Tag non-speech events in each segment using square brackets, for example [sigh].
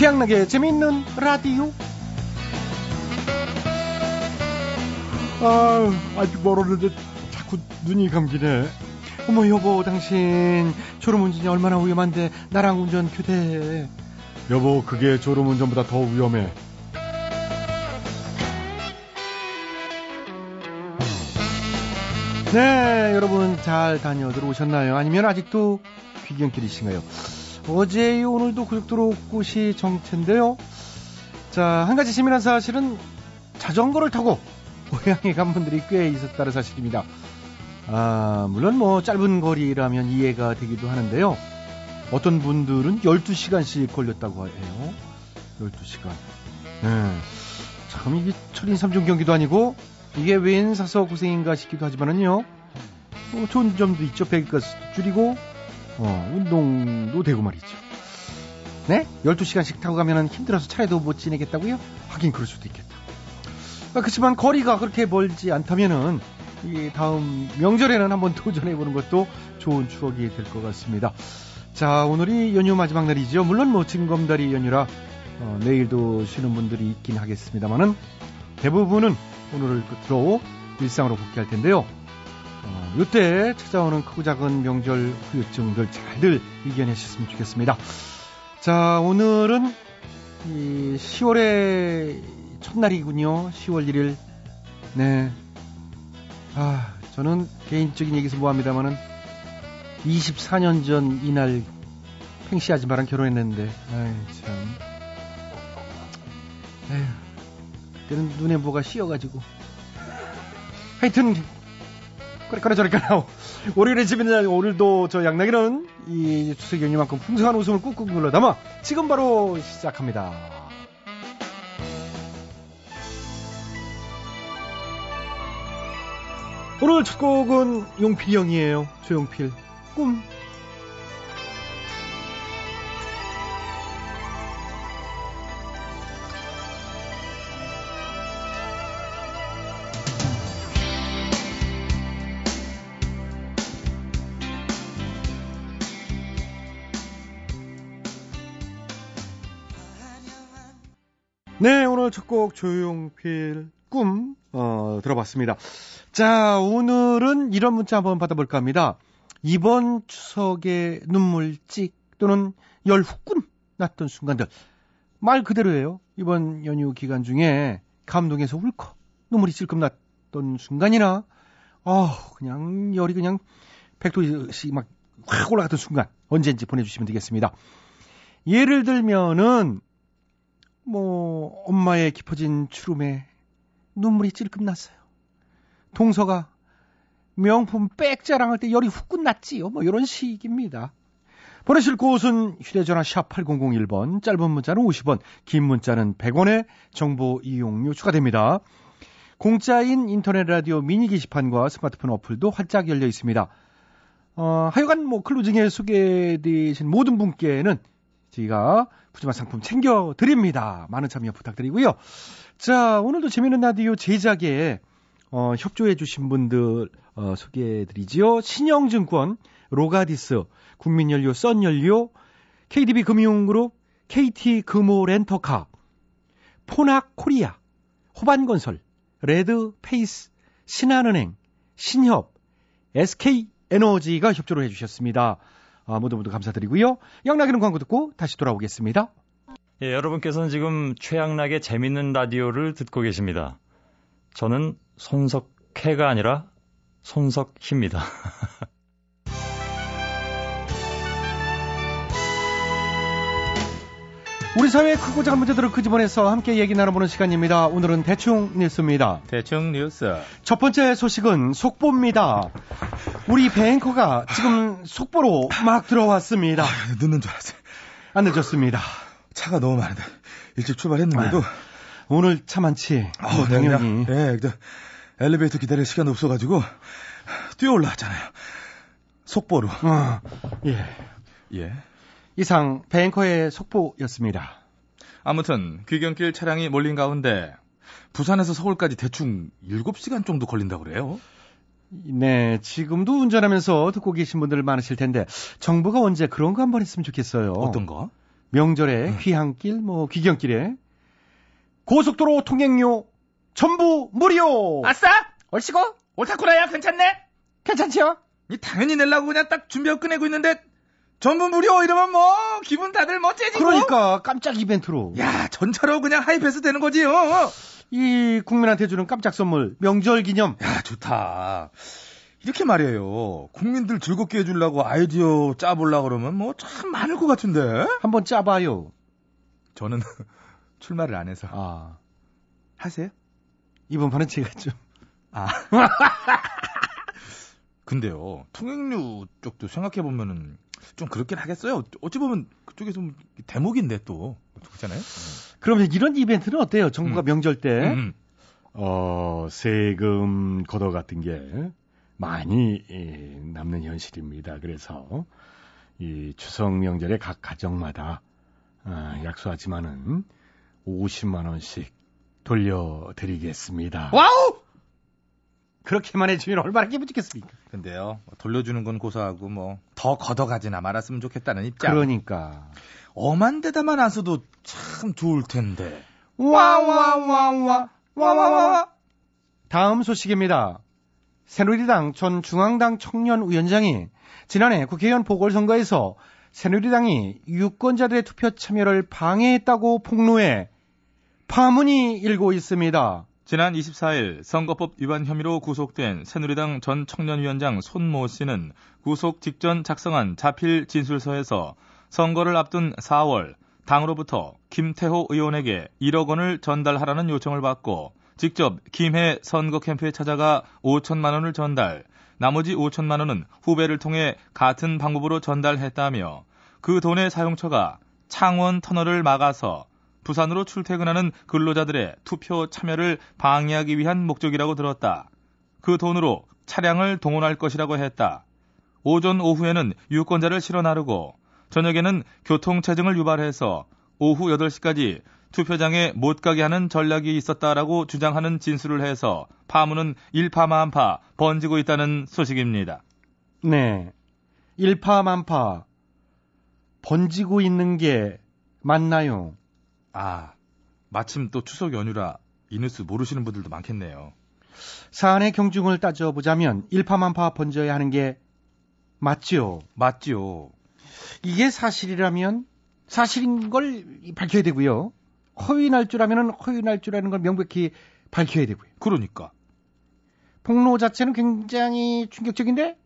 취향나게 재밌는 라디오. 아, 아직 멀었는데 자꾸 눈이 감기네. 어머 여보, 당신 졸음운전이 얼마나 위험한데 나랑 운전 교대. 여보, 그게 졸음운전보다 더 위험해. 네, 여러분 잘 다녀 들어오셨나요? 아니면 아직도 귀경길이신가요? 어제 오늘도 고속도로 곳이 정체인데요. 자, 한 가지 재미난 사실은 자전거를 타고 [laughs] 고향에 간 분들이 꽤 있었다는 사실입니다. 아, 물론 뭐 짧은 거리라면 이해가 되기도 하는데요. 어떤 분들은 12시간씩 걸렸다고 해요. 12시간. 네. 참 이게 철인 3종 경기도 아니고 이게 웬 사서 고생인가 싶기도 하지만은요. 뭐 좋은 점도 있죠. 배기가스도 줄이고 어, 운동도 되고 말이죠. 네? 12시간씩 타고 가면 힘들어서 차에도 못 지내겠다고요? 하긴 그럴 수도 있겠다. 아, 그렇지만 거리가 그렇게 멀지 않다면은 이 다음 명절에는 한번 [laughs] 도전해 보는 것도 좋은 추억이 될 것 같습니다. 자, 오늘이 연휴 마지막 날이죠. 물론 뭐 징검다리 연휴라 어, 내일도 쉬는 분들이 있긴 하겠습니다만은 대부분은 오늘을 끝으로 일상으로 복귀할 텐데요. 어, 이때 찾아오는 크고 작은 명절 후유증들 잘들 이겨내셨으면 좋겠습니다. 자, 오늘은 이 10월의 첫날이군요. 10월 1일. 네. 아, 저는 개인적인 얘기에서 뭐합니다만은 24년 전 이날 팽씨 아줌마랑 결혼했는데, 아이, 참. 에휴, 그때는 눈에 뭐가 씌어가지고. 하여튼, 그래까라 저래까라. 월요일에 집에는 날 오늘도 저 양락이는 이 추석 연휴만큼 풍성한 웃음을 꾹꾹 눌러 담아 지금 바로 시작합니다. 오늘 첫 곡은 용필이 형이에요. 조용필. 꿈. 오늘 첫 곡 조용필 꿈 어, 들어봤습니다. 자, 오늘은 이런 문자 한번 받아볼까 합니다. 이번 추석에 눈물찍 또는 열 후끈 났던 순간들 말 그대로예요. 이번 연휴 기간 중에 감동해서 울컥 눈물이 찔끔 났던 순간이나 아 그냥 열이 그냥 백도씩 막 확 올라갔던 순간 언제인지 보내주시면 되겠습니다. 예를 들면은 뭐 엄마의 깊어진 추름에 눈물이 찔끔 났어요. 동서가 명품 백 자랑할 때 열이 훅 끝났지요. 뭐 이런 식입니다. 보내실 곳은 휴대전화 샵 8001번, 짧은 문자는 50원, 긴 문자는 100원의 정보 이용료 추가됩니다. 공짜인 인터넷 라디오 미니 게시판과 스마트폰 어플도 활짝 열려 있습니다. 어, 하여간 뭐 클로징에 소개되신 모든 분께는 저희가 푸짐한 상품 챙겨드립니다. 많은 참여 부탁드리고요. 자, 오늘도 재미있는 라디오 제작에 어, 협조해주신 분들 어, 소개해드리지요. 신영증권, 로가디스, 국민연료, 썬연료, KDB 금융그룹, KT 금호 렌터카, 포낙 코리아, 호반건설, 레드페이스, 신한은행, 신협, SK에너지가 협조를 해주셨습니다. 아, 모두 모두 감사드리고요. 양락이는 광고 듣고 다시 돌아오겠습니다. 예, 여러분께서는 지금 최양락의 재밌는 라디오를 듣고 계십니다. 저는 손석해가 아니라 손석희입니다. [laughs] 우리 사회의 크고 작은 문제들을 끄집어내서 함께 얘기 나눠보는 시간입니다. 오늘은 대충 뉴스입니다. 대충 뉴스. 첫 번째 소식은 속보입니다. 우리 뱅커가 지금 속보로 막 들어왔습니다. 아, 늦는 줄 알았어요. 안 늦었습니다. 차가 너무 많은데 일찍 출발했는데도 아, 오늘 차 많지. 아, 뭐 네, 당연히. 예, 저, 엘리베이터 기다릴 시간 없어가지고 뛰어 올라왔잖아요. 속보로. 어, 예. 예. 이상 뱅커의 속보였습니다. 아무튼 귀경길 차량이 몰린 가운데 부산에서 서울까지 대충 7시간 정도 걸린다고 그래요. 네, 지금도 운전하면서 듣고 계신 분들 많으실 텐데 정부가 언제 그런 거 한번 했으면 좋겠어요. 어떤 거? 명절에 귀향길, 뭐 귀경길에 고속도로 통행료 전부 무료. 아싸! 얼씨고 옳다구나야 괜찮네. 괜찮죠? 이 당연히 내려고 그냥 딱 준비하고 꺼내고 있는데 전부 무료 이러면 뭐 기분 다들 멋지지고. 그러니까 깜짝 이벤트로 야 전차로 그냥 하이패스 되는 거지. 요이 국민한테 주는 깜짝 선물 명절 기념. 야 좋다. 이렇게 말이에요. 국민들 즐겁게 해주려고 아이디어 짜보려 그러면 뭐 참 많을 것 같은데. 한번 짜봐요. 저는 [laughs] 출마를 안 해서 아 하세요? 이번 판은 제가 좀 아. [laughs] 근데요, 통행료 쪽도 생각해 보면은 좀 그렇긴 하겠어요. 어찌 보면 그쪽에 좀 대목인데 또 그렇잖아요. 그러면 이런 이벤트는 어때요? 정부가 음. 명절 때 음. 어, 세금 거둬 간 게 많이 예, 남는 현실입니다. 그래서 이 추석 명절에 각 가정마다 아, 약소하지만은 50만 원씩 돌려드리겠습니다. 와우! 그렇게만 해주면 얼마나 기분 좋겠습니까? 근데요, 돌려주는 건 고사하고 뭐 더 걷어가지나 말았으면 좋겠다는 입장. 그러니까 엄한 데다만 안 써도 참 좋을 텐데. 와와와와 와와와 다음 소식입니다. 새누리당 전 중앙당 청년위원장이 지난해 국회의원 보궐선거에서 새누리당이 유권자들의 투표 참여를 방해했다고 폭로해 파문이 일고 있습니다. 지난 24일 선거법 위반 혐의로 구속된 새누리당 전 청년위원장 손모 씨는 구속 직전 작성한 자필 진술서에서 선거를 앞둔 4월 당으로부터 김태호 의원에게 1억 원을 전달하라는 요청을 받고 직접 김해 선거 캠프에 찾아가 5천만 원을 전달, 나머지 5천만 원은 후배를 통해 같은 방법으로 전달했다며 그 돈의 사용처가 창원 터널을 막아서 부산으로 출퇴근하는 근로자들의 투표 참여를 방해하기 위한 목적이라고 들었다. 그 돈으로 차량을 동원할 것이라고 했다. 오전 오후에는 유권자를 실어 나르고 저녁에는 교통체증을 유발해서 오후 8시까지 투표장에 못 가게 하는 전략이 있었다라고 주장하는 진술을 해서 파문은 일파만파 번지고 있다는 소식입니다. 네. 일파만파 번지고 있는 게 맞나요? 아, 마침 또 추석 연휴라 이 뉴스 모르시는 분들도 많겠네요. 사안의 경중을 따져보자면 일파만파 번져야 하는 게 맞죠. 맞지요. 이게 사실이라면 사실인 걸 밝혀야 되고요. 허위날 줄 알면 허위날 줄 아는 걸 명백히 밝혀야 되고요. 그러니까. 폭로 자체는 굉장히 충격적인데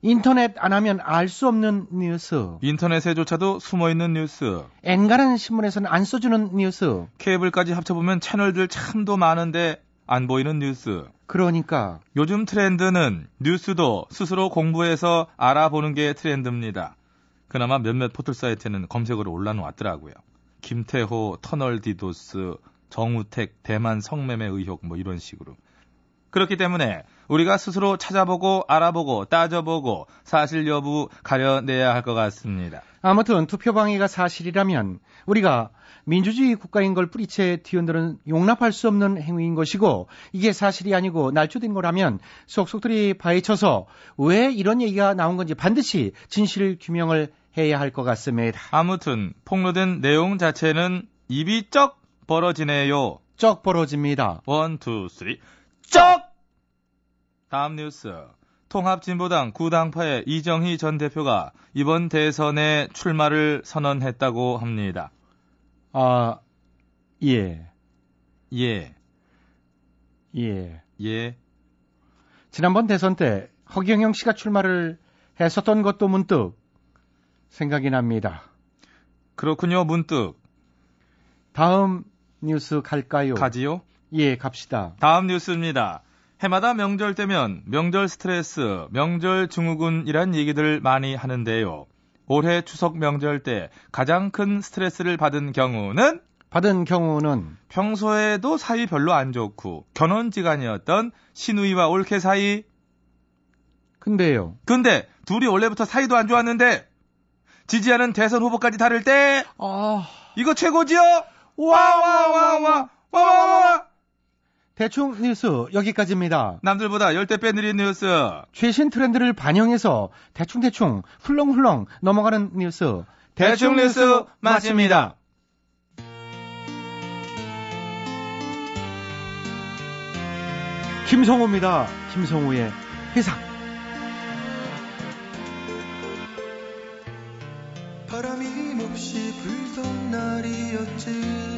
인터넷 안 하면 알 수 없는 뉴스. 인터넷에조차도 숨어있는 뉴스. 엔간한 신문에서는 안 써주는 뉴스. 케이블까지 합쳐보면 채널들 참도 많은데 안 보이는 뉴스. 그러니까 요즘 트렌드는 뉴스도 스스로 공부해서 알아보는 게 트렌드입니다. 그나마 몇몇 포털 사이트는 검색어로 올라놓았더라고요. 김태호 터널 디도스, 정우택 대만 성매매 의혹 뭐 이런 식으로. 그렇기 때문에 우리가 스스로 찾아보고 알아보고 따져보고 사실 여부 가려내야 할 것 같습니다. 아무튼 투표 방해가 사실이라면 우리가 민주주의 국가인 걸 뿌리채 뒤흔드는 용납할 수 없는 행위인 것이고 이게 사실이 아니고 날조된 거라면 속속들이 파헤쳐서 왜 이런 얘기가 나온 건지 반드시 진실 규명을 해야 할 것 같습니다. 아무튼 폭로된 내용 자체는 입이 쩍 벌어지네요. 쩍 벌어집니다. one, two, three, 쩍! 다음 뉴스. 통합진보당 구당파의 이정희 전 대표가 이번 대선에 출마를 선언했다고 합니다. 아, 예, 예, 예. 예. 지난번 대선 때 허경영 씨가 출마를 했었던 것도 문득 생각이 납니다. 그렇군요, 문득. 다음 뉴스 갈까요? 가지요? 예, 갑시다. 다음 뉴스입니다. 해마다 명절 때면 명절 스트레스, 명절 증후군이란 얘기들 많이 하는데요. 올해 추석 명절 때 가장 큰 스트레스를 받은 경우는 받은 경우는 평소에도 사이 별로 안 좋고 견원지간이었던 시누이와 올케 사이. 근데요. 근데 둘이 원래부터 사이도 안 좋았는데 지지하는 대선 후보까지 다를 때 아, 이거 최고지요? 와와와와 와와와 대충 뉴스 여기까지입니다. 남들보다 열대 빼느린 뉴스. 최신 트렌드를 반영해서 대충대충 훌렁훌렁 넘어가는 뉴스 대충 뉴스 마칩니다. 김성호입니다. 김성호의 회상. 바람이 몹시 불던 날이었지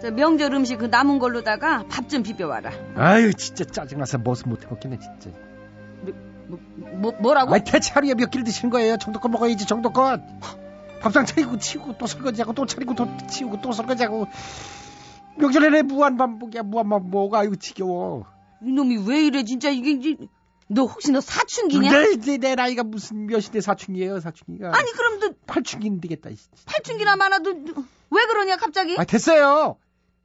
저 명절 음식 그 남은 걸로다가 밥 좀 비벼와라. 아유, 진짜 짜증나서 무슨 못해 먹겠네, 진짜. 뭐, 뭐 뭐라고? 아이, 대체 하루에 몇 끼를 드시는 거예요? 정도껏 먹어야지, 정도껏. 밥상 차리고 치우고 또 설거지하고 또 차리고 또 치우고 또 설거지하고. 명절 내내 무한 반복이야, 무한 반복. 아이고, 지겨워. 이놈이 왜 이래 진짜 이게 너 혹시 너 사춘기냐? 내, 내, 내 나이가 무슨 몇인데 사춘기예요, 사춘기가. 아니 그럼 너 팔춘기는 되겠다. 씨. 팔춘기나 많아도 왜 그러냐 갑자기? 아, 됐어요.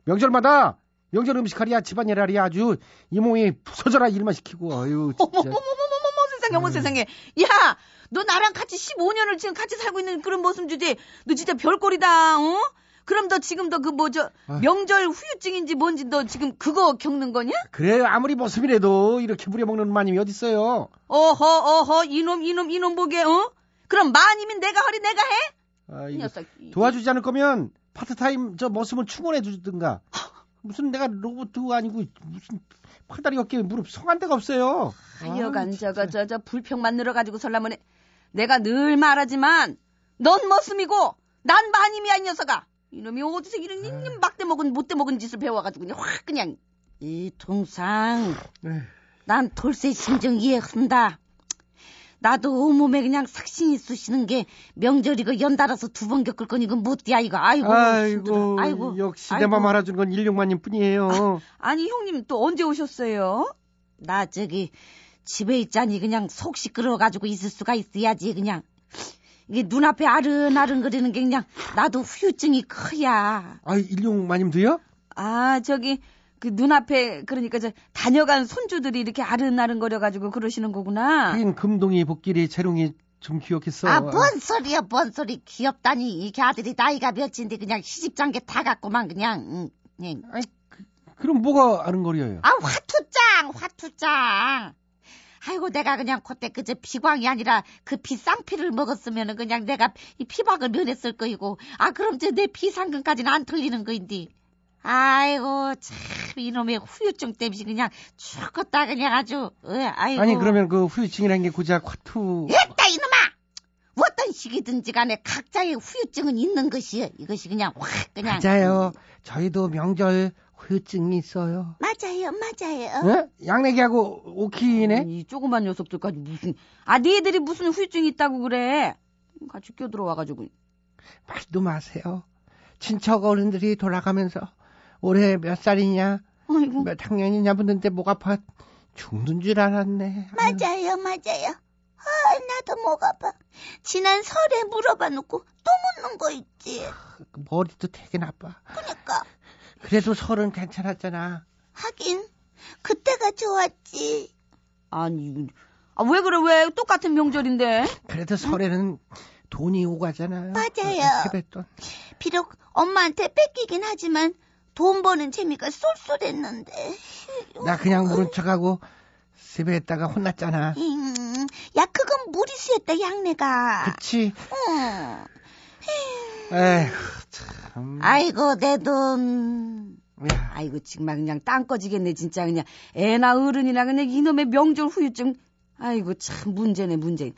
명절마다 명절 음식하리야 집안일하리야 아주 이몸이 부서져라 일만 시키고 아유 진짜. 어머머머머머머 세상에 어머 세상에 야 너 나랑 같이 15년을 지금 같이 살고 있는 그런 모습 주제 너 진짜 별꼴이다 어? 그럼 너 지금 너 그 뭐저 아. 명절 후유증인지 뭔지 너 지금 그거 겪는 거냐? 그래요 아무리 모습이라도 이렇게 부려먹는 마님이 어딨어요 어허 어허 이놈 이놈 이놈 보게 어? 그럼 마님인 내가 허리 내가 해? 이 아이고, 녀석 도와주지 않을 거면 파트타임 저 모습은 충원해 주든가. 무슨 내가 로봇도 아니고 무슨 팔다리 어깨에 무릎 성한 데가 없어요. 하여간 아유, 저거. 저 저 불평 만들어 가지고 설라문에 내가 늘 말하지만 넌 머슴이고 난 마님이야 이 녀석아. 이놈이 어디서 이런 이런 막대 먹은 못대 먹은 짓을 배워가지고 그냥 확 그냥 이 동상. 에휴, 난 돌쇠 심정 이해한다 나도 온몸에 그냥 삭신이 쑤시는 게 명절이고 연달아서 두 번 겪을 건 이건 못디야 이거 아이고. 아이고, 아이고 역시. 내 맘 알아준 건 일용마님 뿐이에요 아 니 형님 또 언제 오셨어요? 나 저기 집에 있자니 그냥 속 시끄러워가지고 있을 수가 있어야지 그냥 이게 눈앞에 아른아른 거리는 게 그냥 나도 후유증이 커야 아 일용마님도요? 아 저기 그 눈앞에 그러니까 저 다녀간 손주들이 이렇게 아른아른 거려 가지고 그러시는 거구나. 하긴 금동이 복길이 재롱이 좀 귀엽겠어. 아 뭔 소리야 뭔 소리. 귀엽다니. 이게 아들이 나이가 몇인데 그냥 시집장 게 다 갔구만 그냥. 응, 응. 그럼 뭐가 아른거려요? 아 화투장 화투장. 아이고 내가 그냥 그때 그저 비광이 아니라 그 비쌍피를 먹었으면은 그냥 내가 이 피박을 면했을 거이고. 아 그럼 저내 피상금까지는 안 털리는 거인데 아이고 참 이놈의 후유증 때문에 그냥 죽었다 그냥 아주 어, 아이고 아니 그러면 그 후유증이라는 게 고작 화투 됐다 이놈아 어떤 시기든지 간에 각자의 후유증은 있는 것이요 이것이 그냥 확 그냥 맞아요. 저희도 명절 후유증이 있어요. 맞아요 맞아요 예? 양내기하고 오키네? 이 조그만 녀석들까지 무슨 아 니들이 무슨 후유증이 있다고 그래 같이 껴들어와가지고 말도 마세요. 친척 어른들이 돌아가면서 올해 몇 살이냐, 아이고 몇 학년이냐 묻는데 목 아파 죽는 줄 알았네. 아유, 맞아요 맞아요 아 나도 목 아파 지난 설에 물어봐 놓고 또 묻는 거 있지 머리도 되게 나빠. 그러니까 그래도 설은 괜찮았잖아. 하긴 그때가 좋았지 아니 아, 왜 그래 왜 똑같은 명절인데 그래도 설에는 돈이 오가잖아요. 맞아요. 세뱃돈. 비록 엄마한테 뺏기긴 하지만 돈 버는 재미가 쏠쏠했는데 나 그냥 모른 척하고 세배했다가 혼났잖아. 음, 야 그건 무리수였다 양내가 그치? 응. 에휴, 참. 아이고 내 돈. 야, 아이고 정말 그냥 땅 꺼지겠네 진짜 그냥 애나 어른이나 그냥 이놈의 명절 후유증. 아이고 참 문제네 문제.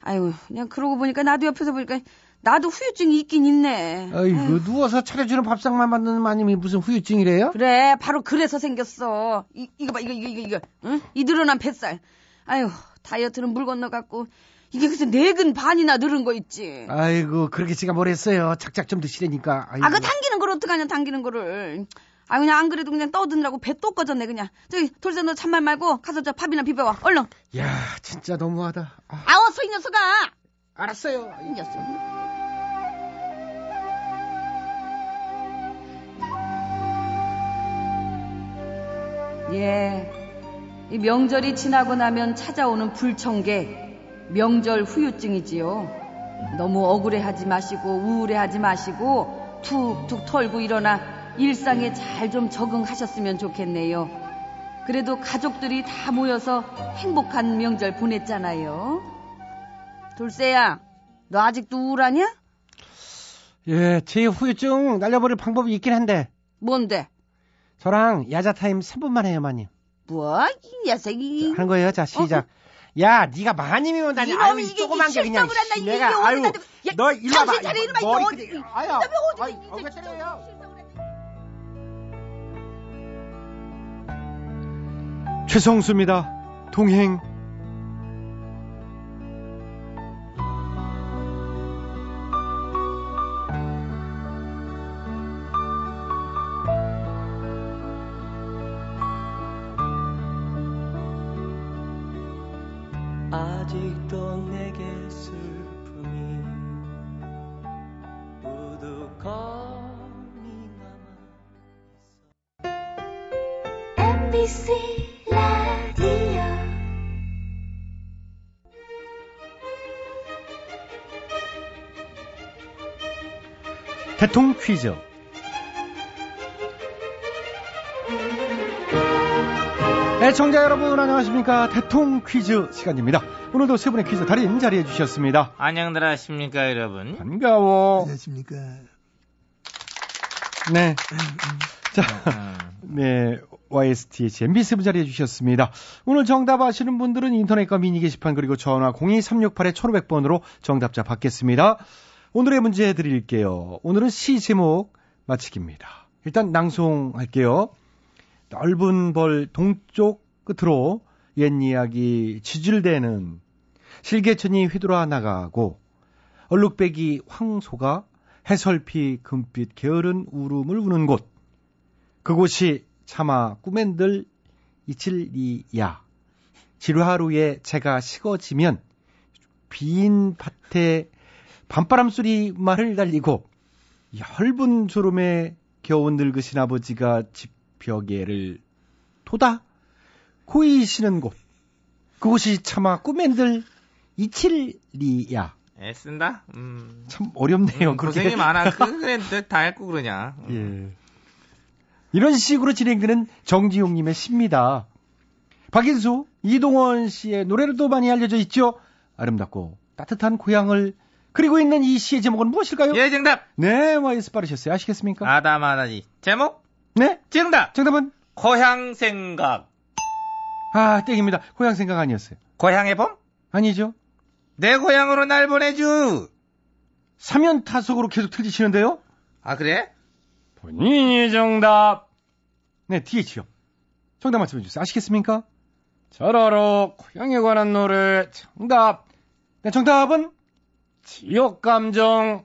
아이고 그냥 그러고 보니까 나도 옆에서 보니까 나도 후유증이 있긴 있네. 아이고, 누워서 차려주는 밥상만 받는 마님이 무슨 후유증이래요? 그래, 바로 그래서 생겼어. 이, 이거 봐, 이거, 이거, 이거, 이거. 응? 이 늘어난 뱃살. 아유, 다이어트는 물 건너갔고, 이게 글쎄 네근 반이나 늘은 거 있지. 아이고, 그렇게 제가 뭘 했어요. 작작 좀 드시라니까. 아이고. 아, 그 당기는 걸 어떡하냐, 당기는 거를. 아, 그냥 안 그래도 그냥 떠드느라고 배 또 꺼졌네, 그냥. 저기, 돌쇠 너 참말 말고, 가서 저 밥이나 비벼와, 얼른. 야, 진짜 너무하다. 아, 아, 어서 이 녀석아! 알았어요. 이 녀석. 예. 이 명절이 지나고 나면 찾아오는 불청객, 명절 후유증이지요. 너무 억울해하지 마시고 우울해하지 마시고 툭툭 털고 일어나 일상에 잘 좀 적응하셨으면 좋겠네요. 그래도 가족들이 다 모여서 행복한 명절 보냈잖아요. 돌쇠야, 너 아직도 우울하냐? 예, 제 후유증 날려버릴 방법이 있긴 한데, 뭔데? 저랑 야자타임 3분만 해요, 마님. 뭐, 이 녀석이. 하는 거예요. 자, 시작. 야, 네가 마님이면 다니. 아유, 이게 조그만 게 그냥. 한다, 이게 내가 아유, 야, 너 일로 와봐. 정신 차려, 이놈아, 어디- 아유, 이놈이 어디- 얼굴 때려요. 최성수입니다. 동행. 아직도 내게 슬픔이 우두커니 남아 MBC 라디오 대통 퀴즈. 애청자 여러분 안녕하십니까 대통 퀴즈 시간입니다. 오늘도 세 분의 퀴즈 달인 자리해 주셨습니다. 안녕들 하십니까 여러분 반가워. 안녕하십니까. 네. 자, 음, 네, YSTH MB7 자리해 주셨습니다. 오늘 정답 아시는 분들은 인터넷과 미니 게시판 그리고 전화 02368-1500번으로 정답자 받겠습니다. 오늘의 문제 드릴게요. 오늘은 시 제목 맞히기입니다. 일단 낭송할게요. 넓은 벌 동쪽 끝으로 옛 이야기 지질대는 실개천이 휘돌아 나가고 얼룩배기 황소가 해설피 금빛 게으른 울음을 우는 곳. 그곳이 차마 꾸맨들 이칠리야. 지루하루에 제가 식어지면 빈 밭에 밤바람 소리 말을 달리고 헐분 주름에 겨운 늙으신 아버지가 집 벽에를 토다 고이시는 곳 그곳이 차마 꾸맨들 이칠리야 애쓴다 음, 참 어렵네요. 음, 그렇게. 고생이 많아 그, 그래 다 했고 그러냐 음. 예. 이런 식으로 진행되는 정지용님의 시입니다. 박인수, 이동원 씨의 노래로도 많이 알려져 있죠. 아름답고 따뜻한 고향을 그리고 있는 이 시의 제목은 무엇일까요? 예 정답 네, 와이스 빠르셨어요. 아시겠습니까? 아다마다지 제목 네, 정답 정답은 고향 생각 아 땡입니다. 고향 생각 아니었어요. 고향의 봄? 아니죠. 내 고향으로 날 보내주 사면 타석으로 계속 틀리시는데요. 아 그래? 본인이 정답. 네, DH요. 정답 맞춰 주세요. 아시겠습니까? 저러로 고향에 관한 노래 정답. 네, 정답은 지역 감정.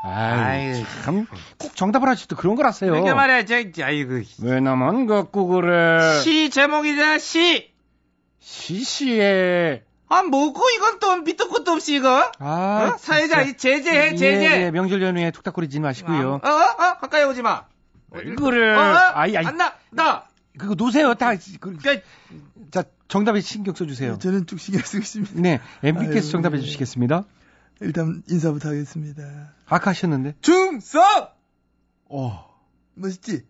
아이, 참, 꼭 정답을 하실 때 그런 걸 하세요. 그러게 말이야 저, 저, 아이고 왜 나만 갖고 그래? 시 제목이잖아 시 시시에. 아, 뭐고, 이건 또 밑도 끝도 없이, 이거? 아, 어? 사회자, 진짜. 이 제재해, 제재. 예, 예, 명절 연휴에 툭탁거리지 마시고요. 어, 어, 어, 가까이 오지 마. 왜 그래? 어, 어, 아이, 아이. 안 나, 나. 그거 놓으세요. 다. 그, 그, 자, 정답에 신경 써주세요. 저는 쭉 신경 쓰고 있습니다. 네, MB께서 아유. 정답해 주시겠습니다. 일단 인사부터 하겠습니다. 아까 하셨는데. 중석! 어, 멋있지?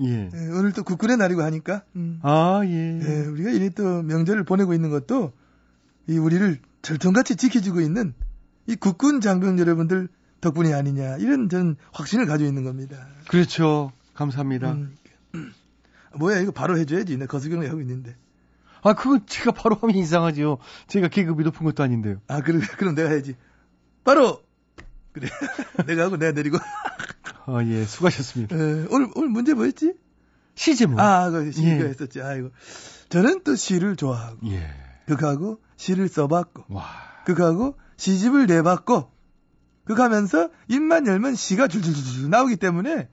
예. 예, 오늘 또 국군의 날이고 하니까. 음. 아, 예. 예, 우리가 이리 또 명절을 보내고 있는 것도 이 우리를 절통같이 지켜주고 있는 이 국군 장병 여러분들 덕분이 아니냐 이런 저는 확신을 가지고 있는 겁니다. 그렇죠. 감사합니다. 음. 뭐야 이거 바로 해줘야지. 나 거수경례 하고 있는데. 아, 그건 제가 바로 하면 이상하죠. 제가 계급이 높은 것도 아닌데요. 아 그럼 [laughs] 그럼 내가 해야지. 바로 그래. [laughs] 내가 하고 내가 내리고. 어, 예, 수고하셨습니다. 에, 오늘, 오늘 문제 뭐였지? 시제목. 아, 그 시가 예. 했었지. 아이고. 저는 또 시를 좋아하고, 예. 극하고 시를 써봤고, 와. 극하고 시집을 내봤고, 극하면서 입만 열면 시가 줄줄줄줄 나오기 때문에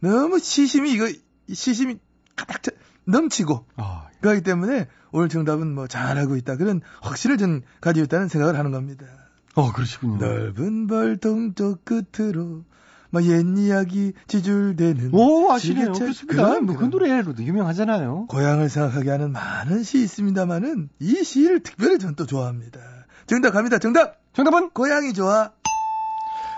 너무 시심이 이거 시심이 가득 차, 넘치고 아, 그렇기 때문에 오늘 정답은 뭐 잘하고 있다 그런 확신을 전 가지고 있다는 생각을 하는 겁니다. 어, 그러시군요. 넓은 벌 동쪽 끝으로 막옛 이야기 지줄대는 오, 아시네요. 그렇습니다. 뭐, 그 그럼. 노래로도 유명하잖아요. 고향을 생각하게 하는 많은 시 있습니다만은 이 시를 특별히 전 또 좋아합니다. 정답 갑니다. 정답. 정답은? 고향이 좋아.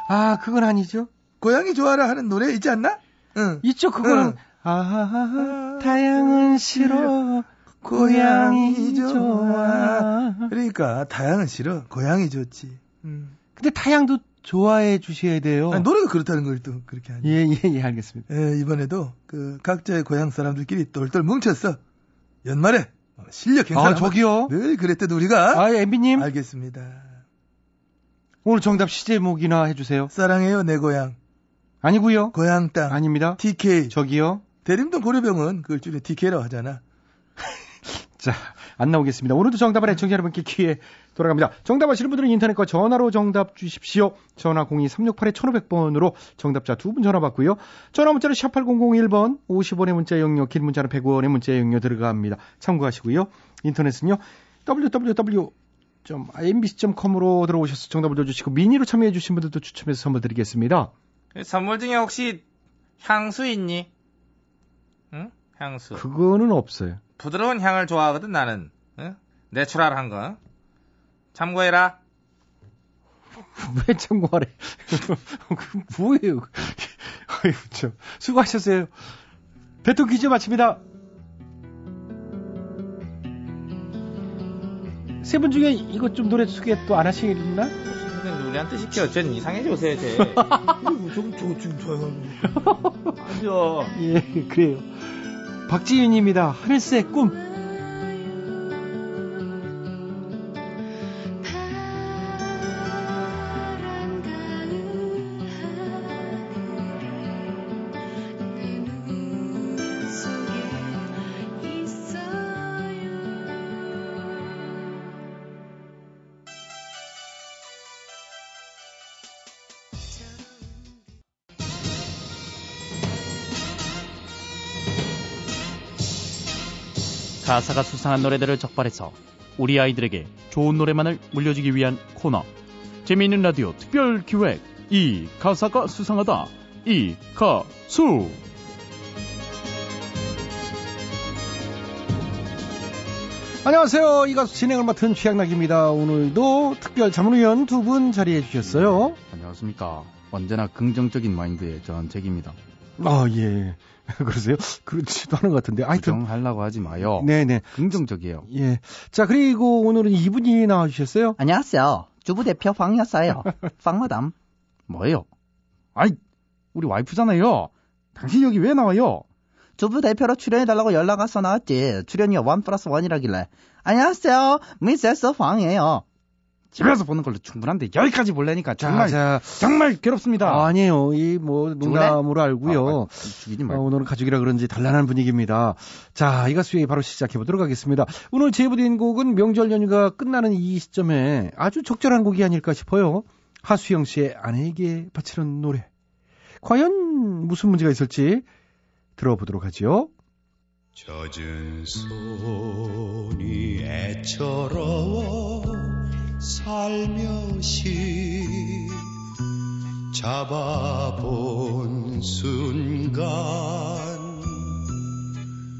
아, 그건 아니죠. 고향이 좋아라 하는 노래 있지 않나? 응. 있죠, 그거는. 응. 아, 타양은 싫어. 고향이 좋아. 그러니까 다양은 싫어. 고향이 좋지. 음. 근데 타양도 좋아해 주셔야 돼요. 아니, 노래가 그렇다는 걸 또 그렇게 하니. 예, 예, 예, 알겠습니다. 예, 이번에도 그 각자의 고향 사람들끼리 똘똘 뭉쳤어. 연말에 어, 실력 행사. 아, 저기요. 늘 그랬듯 우리가. 아, 엠비님. 알겠습니다. 오늘 정답 시제목이나 해주세요. 사랑해요 내 고향. 아니고요 고향 땅. 아닙니다. TK. 저기요. 대림동 고려병은 그걸 줄여 TK라고 하잖아. [laughs] 자, 안 나오겠습니다. 오늘도 정답을 애청자 여러분께 기회 돌아갑니다. 정답 아시는 분들은 인터넷과 전화로 정답 주십시오. 전화 02-368-1500번으로 정답자 두 분 전화 받고요. 전화 문자로 샵8001번, 50원의 문자 용료, 긴 문자는 100원의 문자 용료 들어갑니다. 참고하시고요. 인터넷은요. www.mbc.com으로 들어오셔서 정답을 넣어주시고 미니로 참여해주신 분들도 추첨해서 선물 드리겠습니다. 선물 중에 혹시 향수 있니? 응? 향수. 그거는 없어요. 부드러운 향을 좋아하거든 나는. 응? 내추럴한 거. 참고해라. [laughs] 왜 참고하래? 그 [laughs] 뭐예요? 아이고, 참. 수고하셨어요. 대통령 퀴즈 마칩니다. 세 분 중에 이것 좀 노래 소개 또 안 하시겠나? 우리한테 시켜. 쟨 이상해져 요새 쟤. [laughs] 저, 저 지금 저 아니요. 예, 그래요. 박지윤입니다. 하늘색 꿈. 가사가 수상한 노래들을 적발해서 우리 아이들에게 좋은 노래만을 물려주기 위한 코너 재미있는 라디오 특별 기획 이 가사가 수상하다 이 가수 안녕하세요. 이 가수 진행을 맡은 최양락입니다. 오늘도 특별 자문위원 두 분 자리해 주셨어요. 안녕하십니까 언제나 긍정적인 마인드의 전책입니다 아, 예. [laughs] 그러세요? 그렇지도 않은 것 같은데. 하여튼. 부정하려고 하지 마요 네네. 긍정적이에요 예. 자, 그리고 오늘은 이분이 나와주셨어요. 안녕하세요. 주부 대표 황이었어요. [laughs] 황마담. 뭐예요? 아이 우리 와이프잖아요 당신 여기 왜 나와요? 주부 대표로 출연해달라고 연락 와서 나왔지. 출연이 원 플러스 원이라길래. 안녕하세요. 미세스 황이에요. 집에서 보는 걸로 충분한데 여기까지 볼래니까 정말 자, 정말 괴롭습니다 아, 아니에요. 이 뭐 농담으로 알고요. 아, 아, 말고 오늘은 가족이라 그런지 단란한 분위기입니다. 자, 이 가수 얘기 바로 시작해 보도록 하겠습니다. 오늘 제보드린 곡은 명절 연휴가 끝나는 이 시점에 아주 적절한 곡이 아닐까 싶어요. 하수영 씨의 아내에게 바치는 노래. 과연 무슨 문제가 있을지 들어보도록 하죠. 젖은 손이 애처로워 살며시 잡아본 순간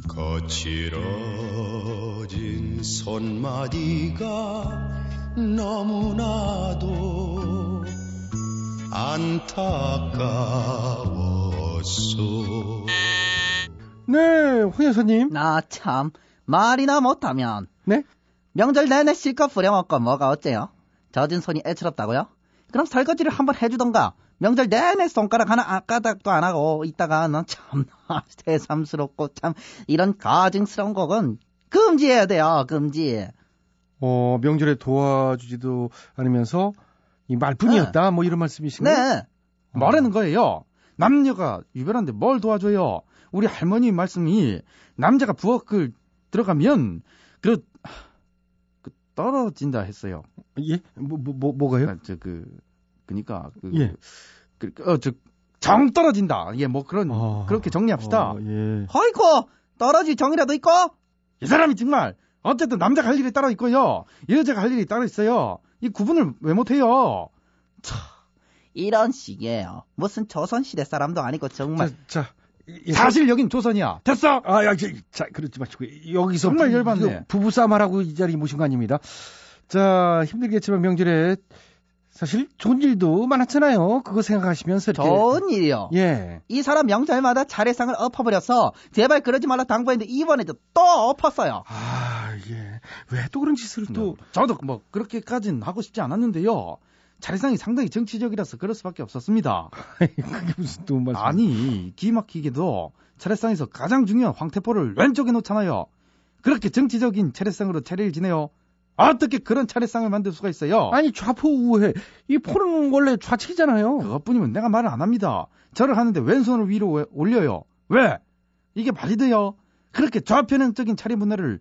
거칠어진 손마디가 너무나도 안타까웠소 네, 홍 여사님. 나 참. 말이나 못하면. 네? 명절 내내 실컷 부려먹고 뭐가 어째요? 젖은 손이 애처롭다고요? 그럼 설거지를 한번 해주던가. 명절 내내 손가락 하나 아, 까닥도 안 하고 있다가 너참 [laughs] 새삼스럽고 참 이런 가증스러운 곡은 금지해야 돼요. 금지. 어, 명절에 도와주지도 않으면서 이 말뿐이었다. 뭐 이런 말씀이신가요? 네. 뭐라는 거예요? 남녀가 유별한데 뭘 도와줘요? 우리 할머니 말씀이 남자가 부엌을 들어가면 그, 그 떨어진다 했어요. 예? 뭐, 뭐, 뭐 뭐가요? 아, 저 그, 그니까 그, 예. 그, 어, 저, 정 떨어진다. 예, 뭐 그런 어, 그렇게 정리합시다. 어, 예. 허이코 떨어질 정이라도 있고 이 사람이 정말 어쨌든 남자가 할 일이 따로 있고요 여자가 할 일이 따로 있어요 이 구분을 왜 못해요 이런 식이에요. 무슨 조선시대 사람도 아니고 정말. 자, 자 예, 사실 여긴 조선이야 됐어 아, 야, 자, 자, 그러지 마시고 여기서 정말 부- 열받네. 부부싸움하라고 이 자리 모신 거 아닙니다. 자, 힘들겠지만 명절에 사실 좋은 일도 많았잖아요. 그거 생각하시면서 이렇게 좋은 일이요. 예. 이 사람 명절마다 차례상을 엎어버려서 제발 그러지 말라 당부했는데 이번에도 또 엎었어요. 아, 예. 왜 또 그런 짓을 또 저도 뭐 그렇게까지는 하고 싶지 않았는데요 차례상이 상당히 정치적이라서 그럴 수밖에 없었습니다 [laughs] 그게 무슨 또 말씀? 아니 기막히게도 차례상에서 가장 중요한 황태포를 왼쪽에 놓잖아요. 그렇게 정치적인 차례상으로 차례를 지내요. 어떻게 그런 차례상을 만들 수가 있어요? 아니 좌포 우회 이 포는 원래 좌측이잖아요. 그것뿐이면 내가 말을 안 합니다. 절을 하는데 왼손을 위로 왜 올려요. 왜? 이게 말이 돼요? 그렇게 좌편향적인 차례 문화를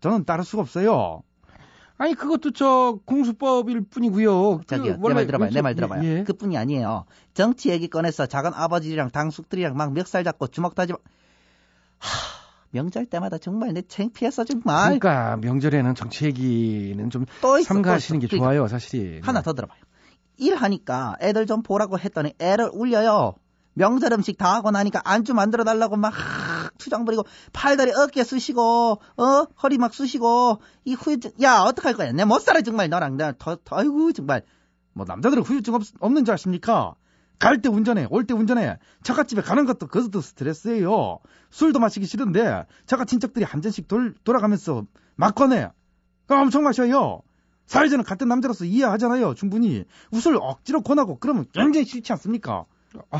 저는 따를 수가 없어요. 아니 그것도 저 공수법일 뿐이고요. 그 저기요, 내 원래 말 들어봐요. 내 말 들어봐요. 예. 그뿐이 아니에요. 정치 얘기 꺼내서 작은 아버지랑 당숙들이랑 막 멱살 잡고 주먹 다지고. 하, 명절 때마다 정말 내 창피했어 정말. 그러니까 명절에는 정치 얘기는 좀또 있어, 삼가하시는 또게 있어. 좋아요, 사실이. 하나 더 들어봐요. 일하니까 애들 좀 보라고 했더니 애를 울려요. 명절 음식 다 하고 나니까 안주 만들어 달라고 막 투정 부리고 팔다리 어깨 쑤시고 어 허리 막 쑤시고 이 후유증 야 어떡할 거야 내 못 살아 정말 너랑 내가 더, 더 아이고 정말 뭐 남자들은 후유증 없, 없는 줄 아십니까? 갈 때 운전해, 올 때 운전해. 처갓집에 가는 것도 그것도 스트레스예요. 술도 마시기 싫은데 처갓 친척들이 한 잔씩 돌, 돌아가면서 막 꺼내. 그럼 엄청 마셔요. 사회자는 같은 남자로서 이해하잖아요, 충분히. 웃을 억지로 권하고 그러면 굉장히 싫지 않습니까? 아,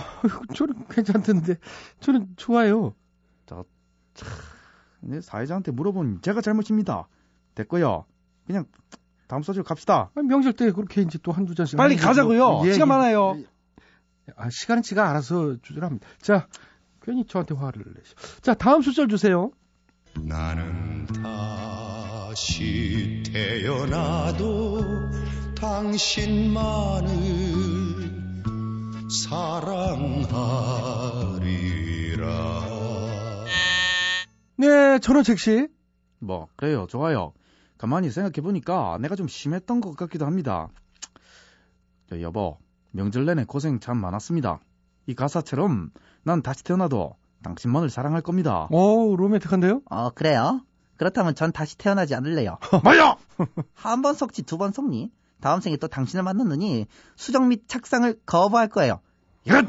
저는 괜찮던데 저는 좋아요. 네, 사회자한테 물어본 제가 잘못입니다. 됐고요. 그냥 다음 소절 갑시다. 아니, 명절 때 그렇게 이제 또 한두 잔씩 빨리. 가자고요. 예, 시간 예. 많아요. 아, 시간은 지가 알아서 조절합니다. 자, 괜히 저한테 화를 내시. 자, 다음 수절 주세요. 나는 다시 태어나도 당신만을 사랑하 네, 전원책 씨. 뭐 그래요. 좋아요. 가만히 생각해보니까 내가 좀 심했던 것 같기도 합니다. 저 여보 명절 내내 고생 참 많았습니다. 이 가사처럼 난 다시 태어나도 당신만을 사랑할 겁니다. 오, 로맨틱한데요? 어 그래요? 그렇다면 전 다시 태어나지 않을래요. [laughs] 뭐야! [laughs] 한번 속지 두 번 속니? 다음 생에 또 당신을 만났느니 수정 및 착상을 거부할 거예요. [laughs] 이건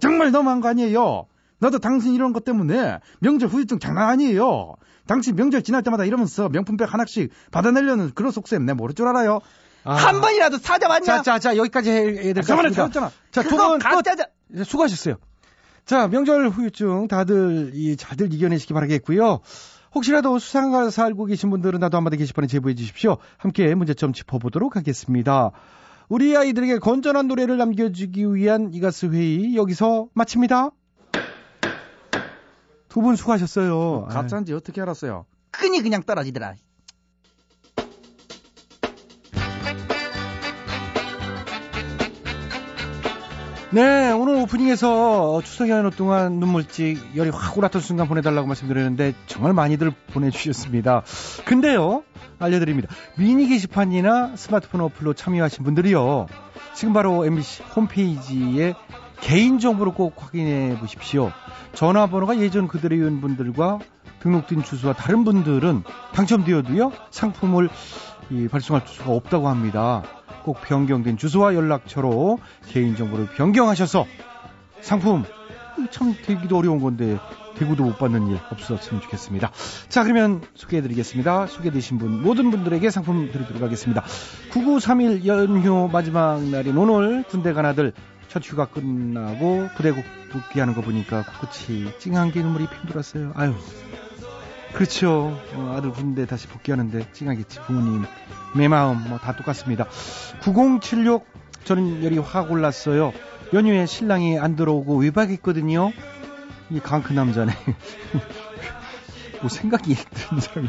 정말 너무한 거 아니에요 나도 당신 이런 것 때문에 명절 후유증 장난 아니에요 당신 명절 지날 때마다 이러면서 명품백 하나씩 받아내려는 그런 속셈 내 모를 줄 알아요 아. 한 번이라도 찾아봤냐 자, 자, 자, 여기까지 해야 될것 저번에 같습니다. 찾았잖아 자, 두 그거 분 끝. 가짜자 네, 수고하셨어요. 자, 명절 후유증 다들 이 잘들 이겨내시기 바라겠고요. 혹시라도 수상가서 알고 계신 분들은 나도 한마디 게시판에 제보해 주십시오. 함께 문제점 짚어보도록 하겠습니다. 우리 아이들에게 건전한 노래를 남겨주기 위한 이가스 회의 여기서 마칩니다. 두 분 수고하셨어요. 가짜인지 어떻게 알았어요 끈이 그냥 떨어지더라 네, 오늘 오프닝에서 추석이 하는 동안 눈물찍 열이 확 올랐던 순간 보내달라고 말씀드렸는데 정말 많이들 보내주셨습니다. 근데요, 알려드립니다. 미니 게시판이나 스마트폰 어플로 참여하신 분들이요. 지금 바로 MBC 홈페이지에 개인정보를 꼭 확인해 보십시오. 전화번호가 예전 그대로인 분들과 등록된 주소와 다른 분들은 당첨되어도요, 상품을 이 발송할 수가 없다고 합니다. 꼭 변경된 주소와 연락처로 개인정보를 변경하셔서 상품 참 되기도 어려운 건데 대구도 못 받는 일 없었으면 좋겠습니다. 자 그러면 소개해드리겠습니다. 소개되신 분 모든 분들에게 상품 드리도록 하겠습니다. 9931 연휴 마지막 날인 오늘 군대 간 아들 첫 휴가 끝나고 부대국 복귀하는 거 보니까 코끝이 찡한 게 눈물이 핑 돌았어요. 아유 그렇죠. 어, 아들 군대 다시 복귀하는데 찡하겠지 부모님 내 마음 뭐 다 똑같습니다. 9076 저는 열이 확 올랐어요. 연휴에 신랑이 안 들어오고 외박했거든요. 이 강큰 남자네. [laughs] 뭐 생각이 드는 사람이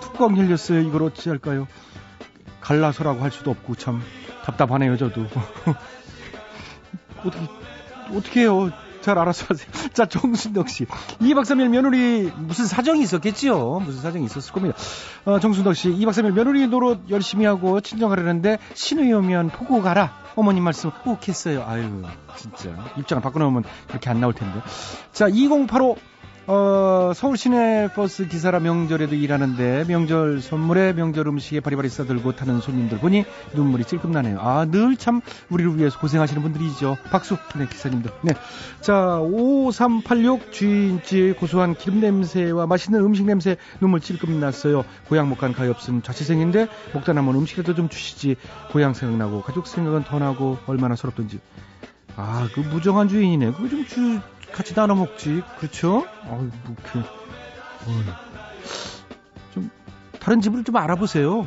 뚜껑 열렸어요. 이걸 어찌할까요? 갈라서라고 할 수도 없고 참 답답하네요. 저도 [laughs] 어떻게 어떻게 해요? 잘 알아서 하세요. [laughs] 자, 정순덕 씨. 2박 3일 며느리 무슨 사정이 있었겠지요? 무슨 사정이 있었을 겁니다. 어, 정순덕 씨. 2박 3일 며느리 노릇 열심히 하고 친정가려는데 신우이 오면 보고 가라. 어머님 말씀 꼭 했어요. 아유, 진짜. 입장을 바꿔놓으면 그렇게 안 나올 텐데. 자, 2085 어, 서울 시내 버스 기사라 명절에도 일하는데 명절 선물에 명절 음식에 바리바리 싸들고 타는 손님들 보니 눈물이 찔끔 나네요. 아, 늘 참 우리를 위해서 고생하시는 분들이죠. 박수. 네, 기사님들. 네. 자, 5386 주인집 고소한 기름 냄새와 맛있는 음식 냄새 눈물 찔끔 났어요. 고향 못간 없음 자취생인데 먹다 남은 음식이라도 좀 주시지. 고향 생각나고 가족 생각은 더 나고 얼마나 서럽던지. 아, 그 무정한 주인이네. 그거 좀 주, 같이 나눠 먹지. 그렇죠? 아유, 뭐, 그. 좀, 다른 집을 좀 알아보세요.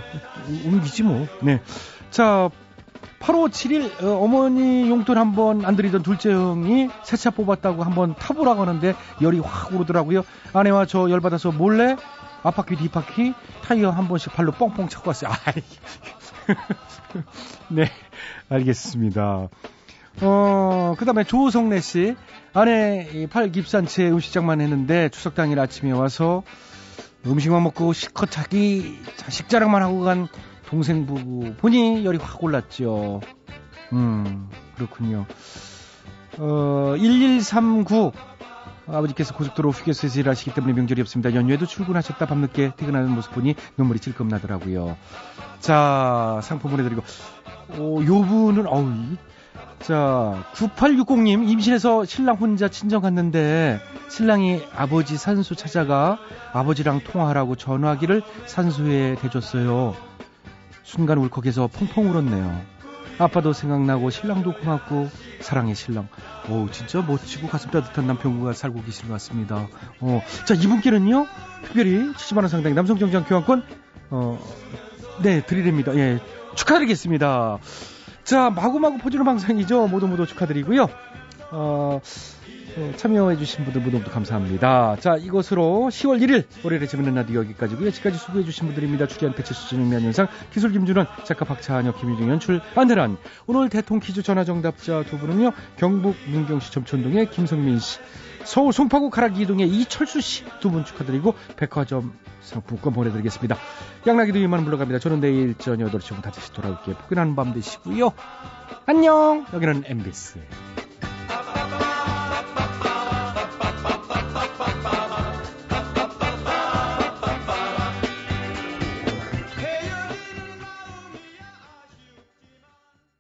옮기지 뭐. 네. 자, 8571, 어, 어머니 용돈 한번 안 드리던 둘째 형이 새 차 뽑았다고 한번 타보라고 하는데 열이 확 오르더라고요. 아내와 저 열받아서 몰래 앞바퀴 뒷바퀴 타이어 한 번씩 발로 뻥뻥 차고 왔어요. [laughs] [laughs] 네, 알겠습니다. 어, 그 다음에 조성래 씨. 아내 팔 깁산 채 음식장만 했는데 추석 당일 아침에 와서 음식만 먹고 실컷 자기 자식 자랑만 하고 간 동생 부부 보니 열이 확 올랐죠. 음, 그렇군요. 어, 1139 아버지께서 고속도로 휴게소에서 일하시기 때문에 명절이 없습니다. 연휴에도 출근하셨다 밤늦게 퇴근하는 모습 보니 눈물이 찔끔 나더라고요. 자, 상품 보내드리고. 오, 요 분은, 어우, 이- 자, 9860님, 임신해서 신랑 혼자 친정 갔는데, 신랑이 아버지 산소 찾아가 아버지랑 통화하라고 전화기를 산소에 대줬어요. 순간 울컥해서 펑펑 울었네요. 아빠도 생각나고 신랑도 고맙고 사랑의 신랑. 오 진짜 멋지고 가슴 따뜻한 남편과 살고 계시는 것 같습니다. 어, 자 이분께는요 특별히 70만 원 상당의 남성 정장 교환권 어, 네 드리렵니다. 예 축하드리겠습니다. 자 마구마구 퍼주는 방송이죠. 모두 모두 축하드리고요. 어, 어, 참여해주신 분들 모두 모두 감사합니다. 자, 이것으로 10월 1일 월요일에 재밌는 라디오 여기까지고요. 여기까지 수고해주신 분들입니다. 출연 배치수 진흥면 현상, 기술 김준원, 작가 박찬혁, 김유정 연출, 안대란. 오늘 대통 퀴즈 전화 정답자 두 분은요. 경북 문경시 점촌동의 김성민 씨, 서울 송파구 가락 이동의 이철수 씨 두 분 축하드리고 백화점 상품권 보내드리겠습니다. 양락이도 이만 물러갑니다. 저는 내일 저녁 8시부터 다시 돌아올게요. 포근한 밤 되시고요. 안녕. 여기는 MBC.